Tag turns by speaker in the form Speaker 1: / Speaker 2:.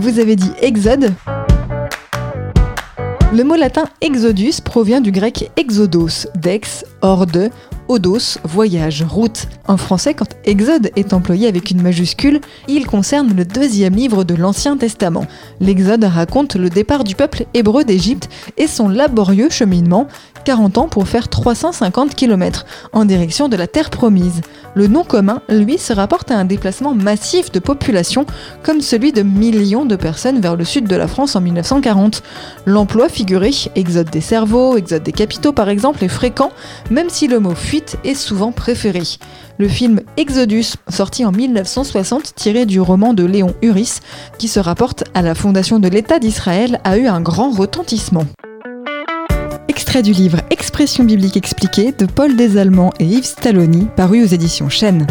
Speaker 1: Vous avez dit exode le mot latin exodus provient du grec exodos, dex, hors de, odos, voyage, route. En français, quand exode est employé avec une majuscule, il concerne le deuxième livre de l'Ancien Testament. L'exode raconte le départ du peuple hébreu d'Égypte et son laborieux cheminement 40 ans pour faire 350 km en direction de la terre promise. Le nom commun, lui, se rapporte à un déplacement massif de population comme celui de millions de personnes vers le sud de la France en 1940. L'emploi figuré, exode des cerveaux, exode des capitaux par exemple, est fréquent, même si le mot fuite est souvent préféré. Le film Exodus, sorti en 1960, tiré du roman de Léon Uris, qui se rapporte à la fondation de l'État d'Israël, a eu un grand retentissement. Extrait du livre Expression biblique expliquée de Paul Desallemands et Yves Stalloni, paru aux éditions Chênes.